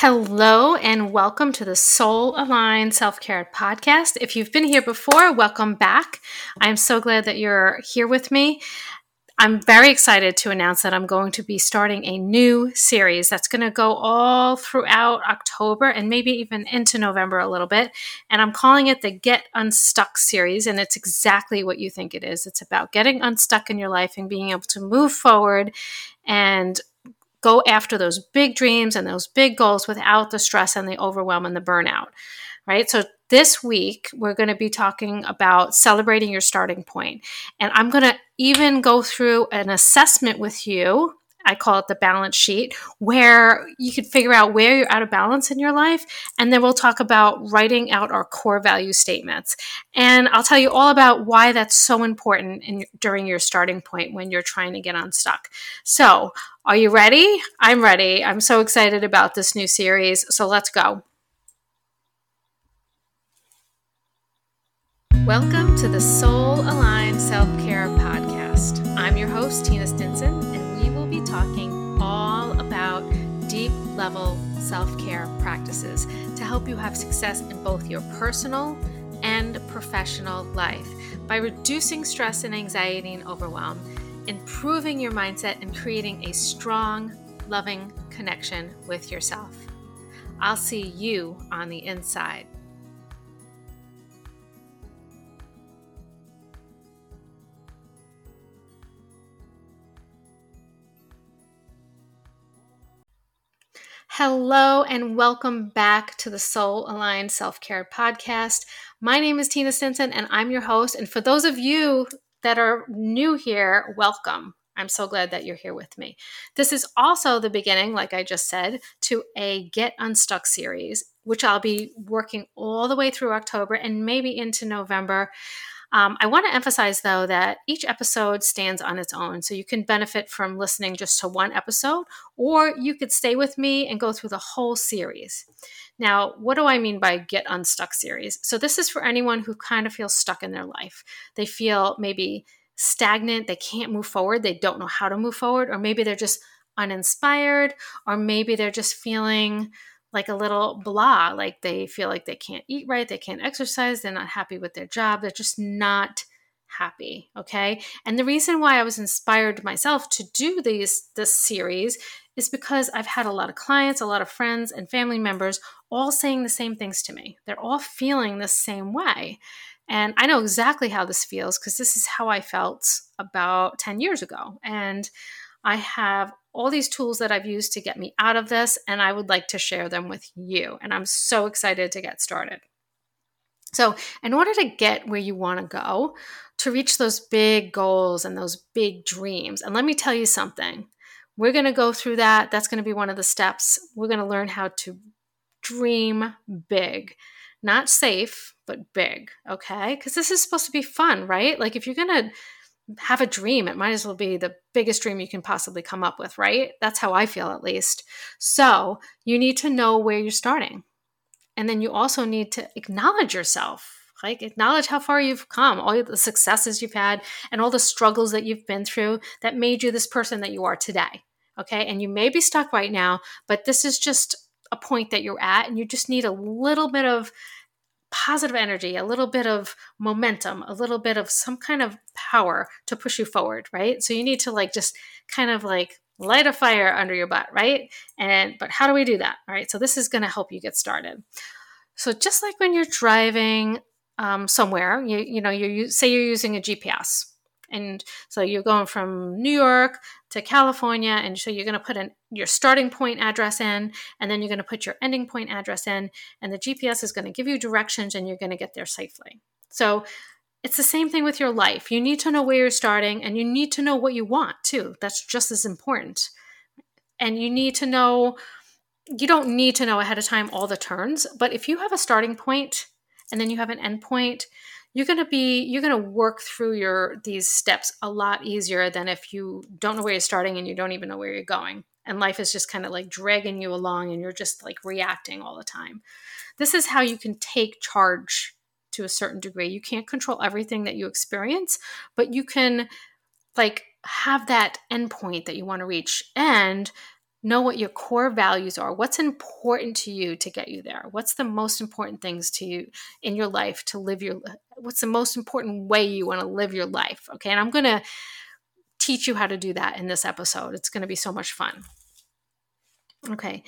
Hello, and welcome to the Soul Aligned Self Care Podcast. If you've been here before, welcome back. I'm so glad that you're here with me. I'm very excited to announce that I'm going to be starting a new series that's going to go all throughout October and maybe even into November a little bit. And I'm calling it the Get Unstuck series. And it's exactly what you think it is it's about getting unstuck in your life and being able to move forward and go after those big dreams and those big goals without the stress and the overwhelm and the burnout, right? So this week, we're going to be talking about celebrating your starting point. And I'm going to even go through an assessment with you. I call it the balance sheet, where you can figure out where you're out of balance in your life. And then we'll talk about writing out our core value statements. And I'll tell you all about why that's so important in, during your starting point when you're trying to get unstuck. So, are you ready? I'm ready. I'm so excited about this new series. So, let's go. Welcome to the Soul Aligned Self Care Podcast. I'm your host, Tina Stinson, talking all about deep level self care practices to help you have success in both your personal and professional life by reducing stress and anxiety and overwhelm, improving your mindset, and creating a strong, loving connection with yourself. I'll see you on the inside. Hello, and welcome back to the Soul Aligned Self Care Podcast. My name is Tina Stinson, and I'm your host. And for those of you that are new here, welcome. I'm so glad that you're here with me. This is also the beginning, like I just said, to a Get Unstuck series, which I'll be working all the way through October and maybe into November. Um, I want to emphasize, though, that each episode stands on its own. So you can benefit from listening just to one episode, or you could stay with me and go through the whole series. Now, what do I mean by Get Unstuck series? So this is for anyone who kind of feels stuck in their life. They feel maybe stagnant, they can't move forward, they don't know how to move forward, or maybe they're just uninspired, or maybe they're just feeling like a little blah, like they feel like they can't eat right, they can't exercise, they're not happy with their job, they're just not happy, okay? And the reason why I was inspired myself to do these this series is because I've had a lot of clients, a lot of friends and family members all saying the same things to me. They're all feeling the same way. And I know exactly how this feels because this is how I felt about 10 years ago. And I have all these tools that I've used to get me out of this, and I would like to share them with you. And I'm so excited to get started. So, in order to get where you want to go, to reach those big goals and those big dreams, and let me tell you something, we're going to go through that. That's going to be one of the steps. We're going to learn how to dream big, not safe, but big. Okay. Because this is supposed to be fun, right? Like, if you're going to have a dream. It might as well be the biggest dream you can possibly come up with, right? That's how I feel at least. So you need to know where you're starting. And then you also need to acknowledge yourself. Like, acknowledge how far you've come, all the successes you've had, and all the struggles that you've been through that made you this person that you are today. Okay. And you may be stuck right now, but this is just a point that you're at, and you just need a little bit of positive energy, a little bit of momentum, a little bit of some kind of power to push you forward, right? So you need to like just kind of like light a fire under your butt, right? And but how do we do that? All right. So this is going to help you get started. So just like when you're driving um, somewhere, you you know you say you're using a GPS, and so you're going from New York to California. And so you're going to put in your starting point address in, and then you're going to put your ending point address in, and the GPS is going to give you directions and you're going to get there safely. So it's the same thing with your life. You need to know where you're starting and you need to know what you want too. That's just as important. And you need to know, you don't need to know ahead of time all the turns, but if you have a starting point and then you have an end point, you're going to be you're going to work through your these steps a lot easier than if you don't know where you're starting and you don't even know where you're going. And life is just kind of like dragging you along and you're just like reacting all the time. This is how you can take charge to a certain degree. You can't control everything that you experience but you can like have that endpoint that you want to reach. And know what your core values are. What's important to you to get you there? What's the most important things to you in your life to live your what's the most important way you want to live your life? Okay? And I'm going to teach you how to do that in this episode. It's going to be so much fun. Okay.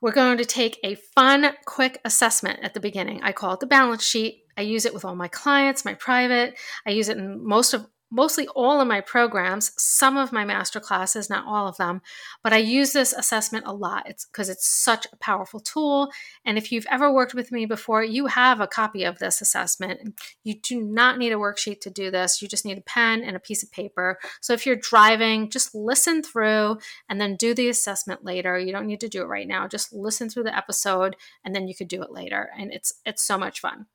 We're going to take a fun, quick assessment at the beginning. I call it the balance sheet. I use it with all my clients, my private. I use it in most of mostly all of my programs, some of my master classes, not all of them, but I use this assessment a lot. It's because it's such a powerful tool. And if you've ever worked with me before, you have a copy of this assessment. You do not need a worksheet to do this. You just need a pen and a piece of paper. So if you're driving, just listen through and then do the assessment later. You don't need to do it right now. Just listen through the episode and then you could do it later. And it's it's so much fun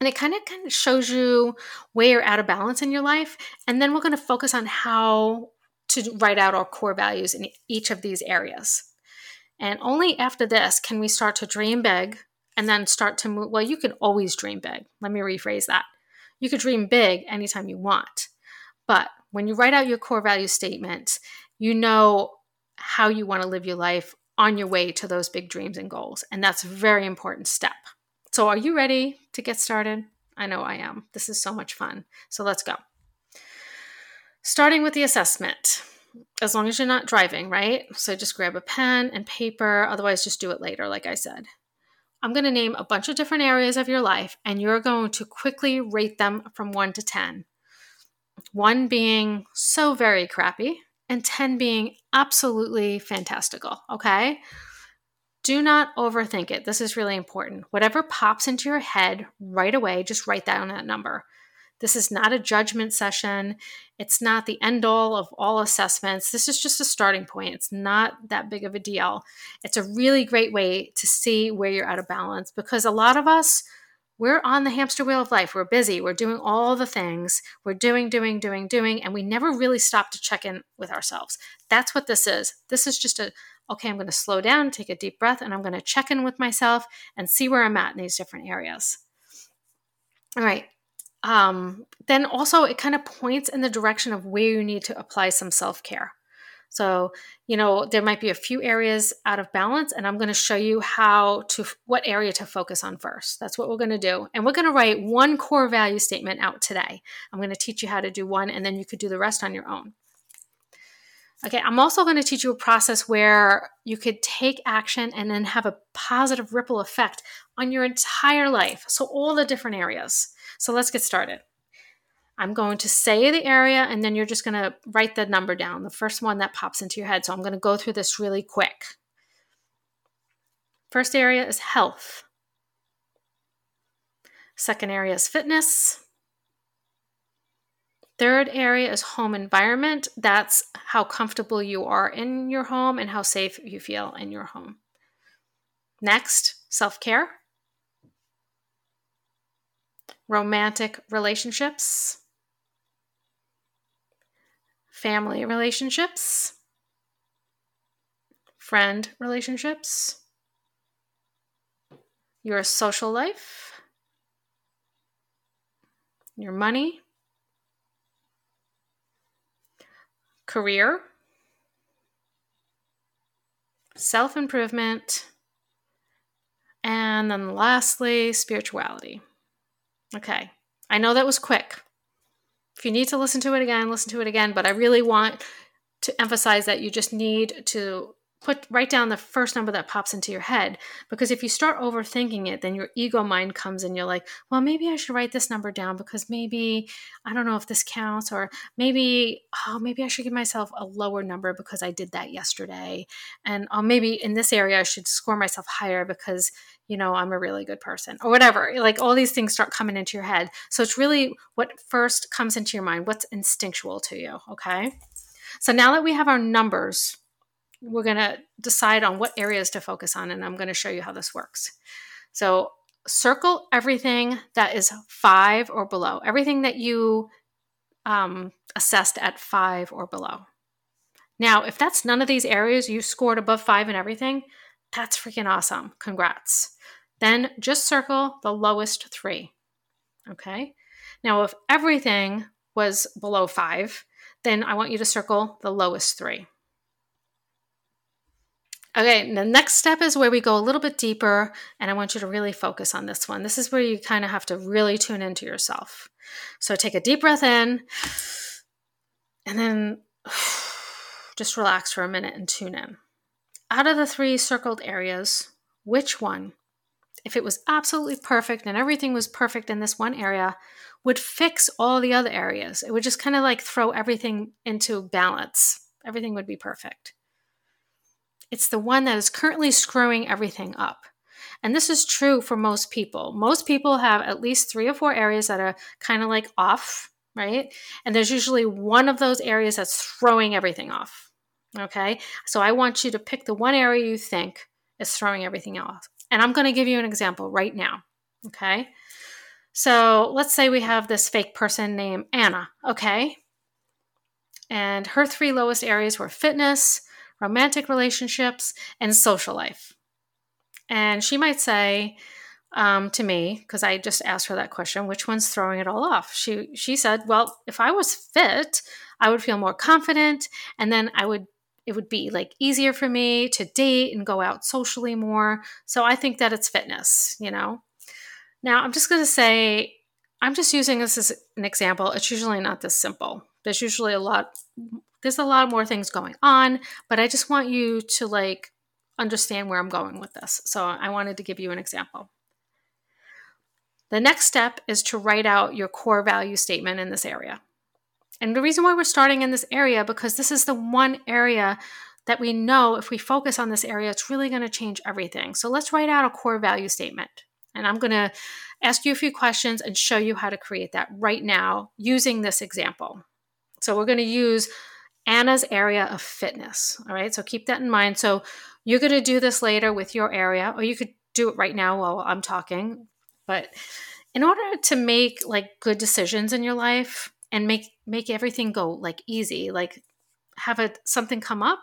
and it kind of kind of shows you where you're out of balance in your life and then we're going to focus on how to write out our core values in each of these areas. And only after this can we start to dream big and then start to move well you can always dream big. Let me rephrase that. You could dream big anytime you want but when you write out your core value statement you know how you want to live your life on your way to those big dreams and goals and that's a very important step so, are you ready to get started? I know I am. This is so much fun. So, let's go. Starting with the assessment, as long as you're not driving, right? So, just grab a pen and paper. Otherwise, just do it later, like I said. I'm going to name a bunch of different areas of your life, and you're going to quickly rate them from one to 10. One being so very crappy, and 10 being absolutely fantastical, okay? Do not overthink it. This is really important. Whatever pops into your head right away, just write down that number. This is not a judgment session. It's not the end all of all assessments. This is just a starting point. It's not that big of a deal. It's a really great way to see where you're out of balance because a lot of us, we're on the hamster wheel of life. We're busy. We're doing all the things. We're doing, doing, doing, doing, and we never really stop to check in with ourselves. That's what this is. This is just a, okay, I'm going to slow down, take a deep breath, and I'm going to check in with myself and see where I'm at in these different areas. All right. Um, then also, it kind of points in the direction of where you need to apply some self care. So, you know, there might be a few areas out of balance, and I'm going to show you how to, what area to focus on first. That's what we're going to do. And we're going to write one core value statement out today. I'm going to teach you how to do one, and then you could do the rest on your own. Okay, I'm also going to teach you a process where you could take action and then have a positive ripple effect on your entire life. So, all the different areas. So, let's get started. I'm going to say the area and then you're just going to write the number down, the first one that pops into your head. So, I'm going to go through this really quick. First area is health, second area is fitness. Third area is home environment. That's how comfortable you are in your home and how safe you feel in your home. Next, self care, romantic relationships, family relationships, friend relationships, your social life, your money career, self improvement, and then lastly, spirituality. Okay, I know that was quick. If you need to listen to it again, listen to it again, but I really want to emphasize that you just need to put write down the first number that pops into your head because if you start overthinking it then your ego mind comes and you're like well maybe i should write this number down because maybe i don't know if this counts or maybe oh maybe i should give myself a lower number because i did that yesterday and oh, maybe in this area i should score myself higher because you know i'm a really good person or whatever like all these things start coming into your head. So it's really what first comes into your mind what's instinctual to you okay? So now that we have our numbers we're going to decide on what areas to focus on, and I'm going to show you how this works. So, circle everything that is five or below, everything that you um, assessed at five or below. Now, if that's none of these areas, you scored above five and everything, that's freaking awesome. Congrats. Then just circle the lowest three. Okay. Now, if everything was below five, then I want you to circle the lowest three. Okay, the next step is where we go a little bit deeper, and I want you to really focus on this one. This is where you kind of have to really tune into yourself. So take a deep breath in, and then just relax for a minute and tune in. Out of the three circled areas, which one, if it was absolutely perfect and everything was perfect in this one area, would fix all the other areas? It would just kind of like throw everything into balance. Everything would be perfect. It's the one that is currently screwing everything up. And this is true for most people. Most people have at least three or four areas that are kind of like off, right? And there's usually one of those areas that's throwing everything off. Okay. So I want you to pick the one area you think is throwing everything off. And I'm going to give you an example right now. Okay. So let's say we have this fake person named Anna. Okay. And her three lowest areas were fitness, romantic relationships, and social life. And she might say um, to me, because I just asked her that question, which one's throwing it all off? She she said, well, if I was fit, I would feel more confident, and then I would it would be like easier for me to date and go out socially more. So I think that it's fitness, you know. Now I'm just going to say I'm just using this as an example. It's usually not this simple. There's usually a lot there's a lot more things going on, but I just want you to like understand where I'm going with this. So I wanted to give you an example. The next step is to write out your core value statement in this area. And the reason why we're starting in this area because this is the one area that we know if we focus on this area it's really going to change everything. So let's write out a core value statement. And I'm going to ask you a few questions and show you how to create that right now using this example. So we're going to use Anna's area of fitness. All right, so keep that in mind. So you're going to do this later with your area, or you could do it right now while I'm talking. But in order to make like good decisions in your life and make make everything go like easy, like have a something come up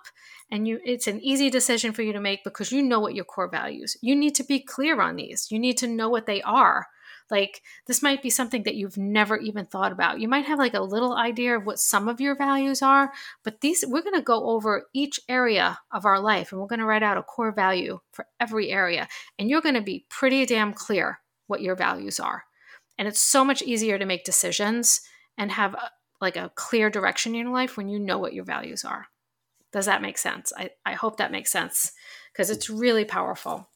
and you it's an easy decision for you to make because you know what your core values. You need to be clear on these. You need to know what they are like this might be something that you've never even thought about. You might have like a little idea of what some of your values are, but these we're going to go over each area of our life and we're going to write out a core value for every area. And you're going to be pretty damn clear what your values are. And it's so much easier to make decisions and have a, like a clear direction in your life when you know what your values are. Does that make sense? I, I hope that makes sense because it's really powerful.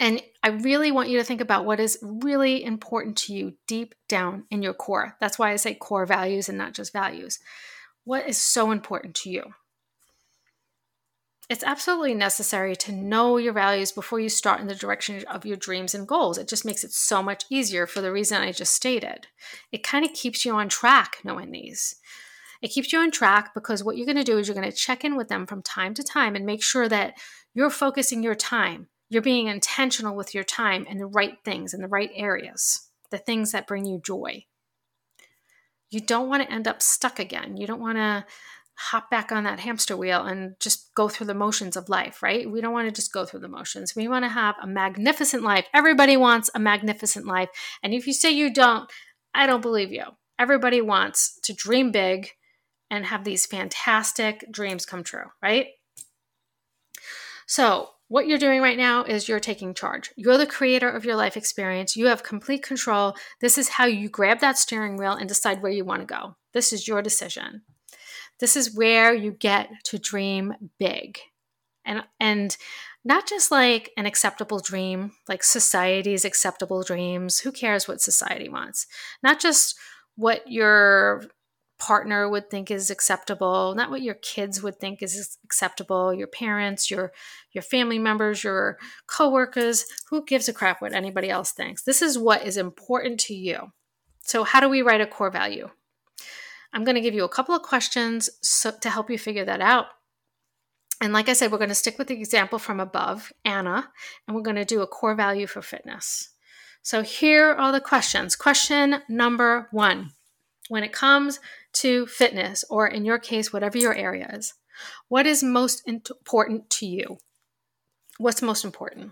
And I really want you to think about what is really important to you deep down in your core. That's why I say core values and not just values. What is so important to you? It's absolutely necessary to know your values before you start in the direction of your dreams and goals. It just makes it so much easier for the reason I just stated. It kind of keeps you on track knowing these. It keeps you on track because what you're going to do is you're going to check in with them from time to time and make sure that you're focusing your time you're being intentional with your time and the right things in the right areas, the things that bring you joy. You don't want to end up stuck again. You don't want to hop back on that hamster wheel and just go through the motions of life, right? We don't want to just go through the motions. We want to have a magnificent life. Everybody wants a magnificent life. And if you say you don't, I don't believe you. Everybody wants to dream big and have these fantastic dreams come true, right? So, what you're doing right now is you're taking charge. You're the creator of your life experience. You have complete control. This is how you grab that steering wheel and decide where you want to go. This is your decision. This is where you get to dream big. And and not just like an acceptable dream, like society's acceptable dreams. Who cares what society wants? Not just what your partner would think is acceptable not what your kids would think is acceptable your parents your your family members your coworkers who gives a crap what anybody else thinks? This is what is important to you. So how do we write a core value? I'm going to give you a couple of questions so, to help you figure that out. And like i said we're going to stick with the example from above anna and we're going to do a core value for fitness. So here are the questions. Question number one when it comes to fitness, or in your case, whatever your area is, what is most important to you? What's most important?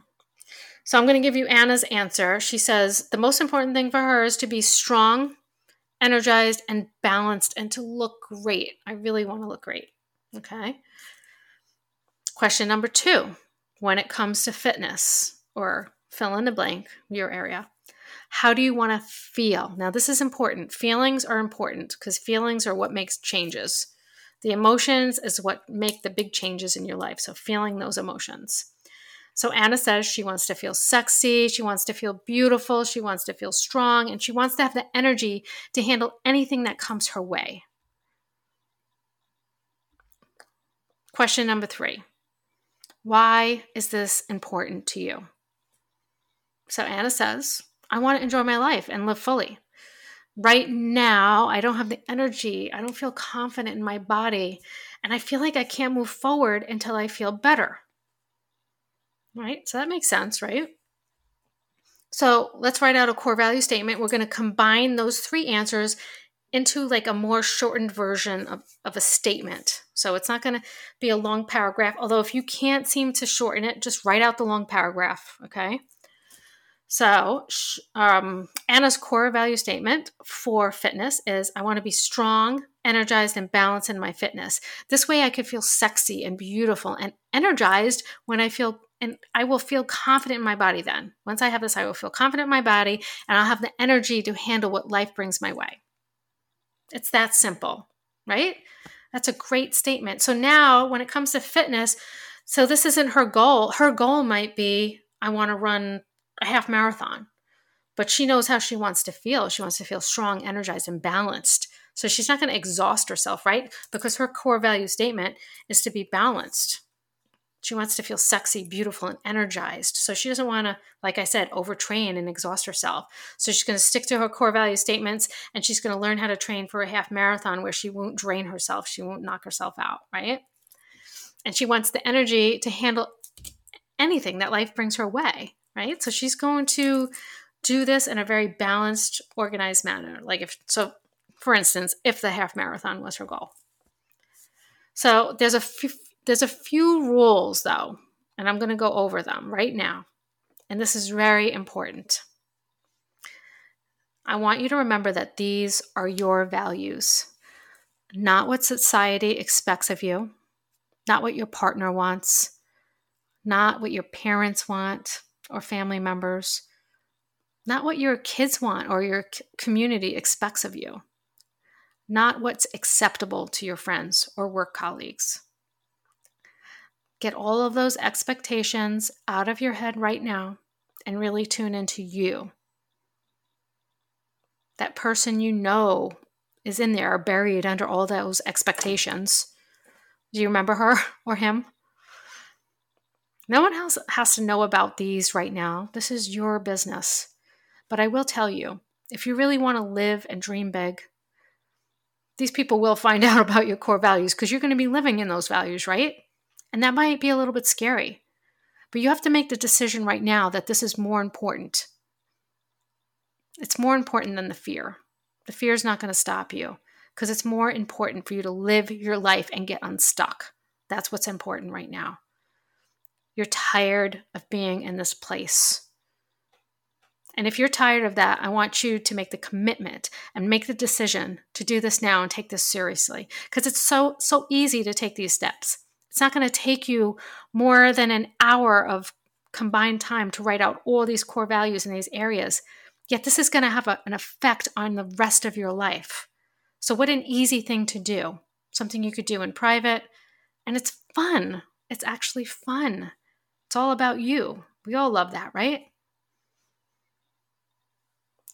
So I'm going to give you Anna's answer. She says the most important thing for her is to be strong, energized, and balanced, and to look great. I really want to look great. Okay. Question number two when it comes to fitness or fill in the blank, your area, how do you want to feel? Now, this is important. Feelings are important because feelings are what makes changes. The emotions is what make the big changes in your life. So, feeling those emotions. So, Anna says she wants to feel sexy, she wants to feel beautiful, she wants to feel strong, and she wants to have the energy to handle anything that comes her way. Question number three Why is this important to you? So, Anna says, I want to enjoy my life and live fully right now I don't have the energy. I don't feel confident in my body. And I feel like I can't move forward until I feel better. Right? So that makes sense, right? So let's write out a core value statement. We're going to combine those three answers into like a more shortened version of, of a statement. So it's not going to be a long paragraph. Although, if you can't seem to shorten it, just write out the long paragraph. Okay. So, um, Anna's core value statement for fitness is I want to be strong, energized, and balanced in my fitness. This way, I could feel sexy and beautiful and energized when I feel, and I will feel confident in my body then. Once I have this, I will feel confident in my body and I'll have the energy to handle what life brings my way. It's that simple, right? That's a great statement. So now, when it comes to fitness, so this isn't her goal. Her goal might be I want to run a half marathon, but she knows how she wants to feel. She wants to feel strong, energized, and balanced. So she's not going to exhaust herself, right? Because her core value statement is to be balanced. She wants to feel sexy, beautiful, and energized. So she doesn't want to, like I said, overtrain and exhaust herself. So she's going to stick to her core value statements and she's going to learn how to train for a half marathon where she won't drain herself. She won't knock herself out, right? And she wants the energy to handle anything that life brings her way right? So she's going to do this in a very balanced, organized manner. Like if so, for instance, if the half marathon was her goal. So there's a few, there's a few rules though, and I'm going to go over them right now. And this is very important. I want you to remember that these are your values, not what society expects of you, not what your partner wants, not what your parents want, or family members, not what your kids want or your community expects of you, not what's acceptable to your friends or work colleagues. Get all of those expectations out of your head right now and really tune into you. That person you know is in there, buried under all those expectations. Do you remember her or him? No one else has to know about these right now. This is your business. But I will tell you if you really want to live and dream big, these people will find out about your core values because you're going to be living in those values, right? And that might be a little bit scary. But you have to make the decision right now that this is more important. It's more important than the fear. The fear is not going to stop you because it's more important for you to live your life and get unstuck. That's what's important right now. You're tired of being in this place. And if you're tired of that, I want you to make the commitment and make the decision to do this now and take this seriously because it's so so easy to take these steps. It's not going to take you more than an hour of combined time to write out all these core values in these areas. Yet this is going to have a, an effect on the rest of your life. So what an easy thing to do. Something you could do in private and it's fun. It's actually fun. It's all about you. We all love that, right?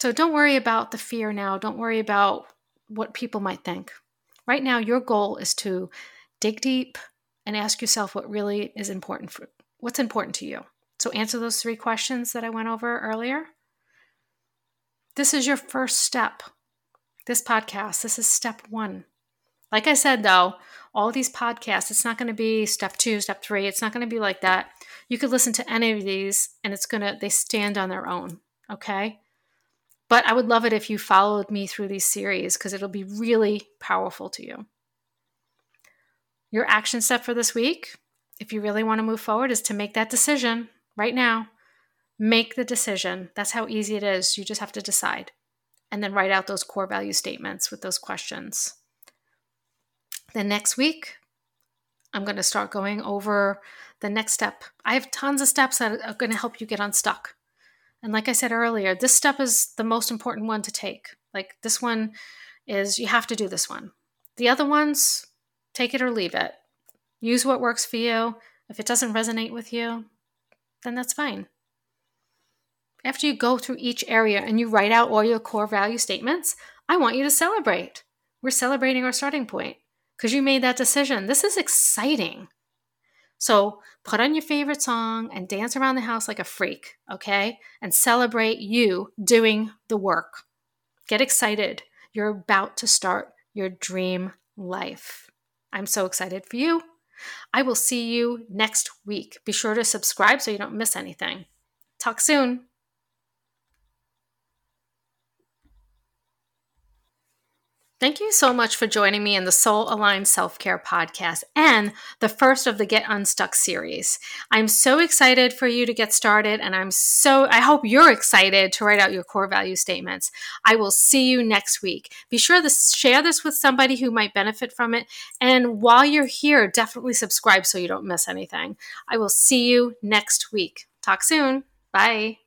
So don't worry about the fear now. Don't worry about what people might think. Right now, your goal is to dig deep and ask yourself what really is important for what's important to you. So answer those three questions that I went over earlier. This is your first step. This podcast, this is step 1. Like I said though, all these podcasts, it's not going to be step 2, step 3. It's not going to be like that you could listen to any of these and it's going to, they stand on their own. Okay. But I would love it if you followed me through these series because it'll be really powerful to you. Your action step for this week, if you really want to move forward, is to make that decision right now. Make the decision. That's how easy it is. You just have to decide and then write out those core value statements with those questions. Then next week, I'm going to start going over the next step. I have tons of steps that are going to help you get unstuck. And like I said earlier, this step is the most important one to take. Like this one is you have to do this one. The other ones, take it or leave it. Use what works for you. If it doesn't resonate with you, then that's fine. After you go through each area and you write out all your core value statements, I want you to celebrate. We're celebrating our starting point because you made that decision. This is exciting. So put on your favorite song and dance around the house like a freak, okay? And celebrate you doing the work. Get excited. You're about to start your dream life. I'm so excited for you. I will see you next week. Be sure to subscribe so you don't miss anything. Talk soon. Thank you so much for joining me in the Soul Aligned Self Care podcast and the first of the Get Unstuck series. I'm so excited for you to get started, and I'm so, I hope you're excited to write out your core value statements. I will see you next week. Be sure to share this with somebody who might benefit from it. And while you're here, definitely subscribe so you don't miss anything. I will see you next week. Talk soon. Bye.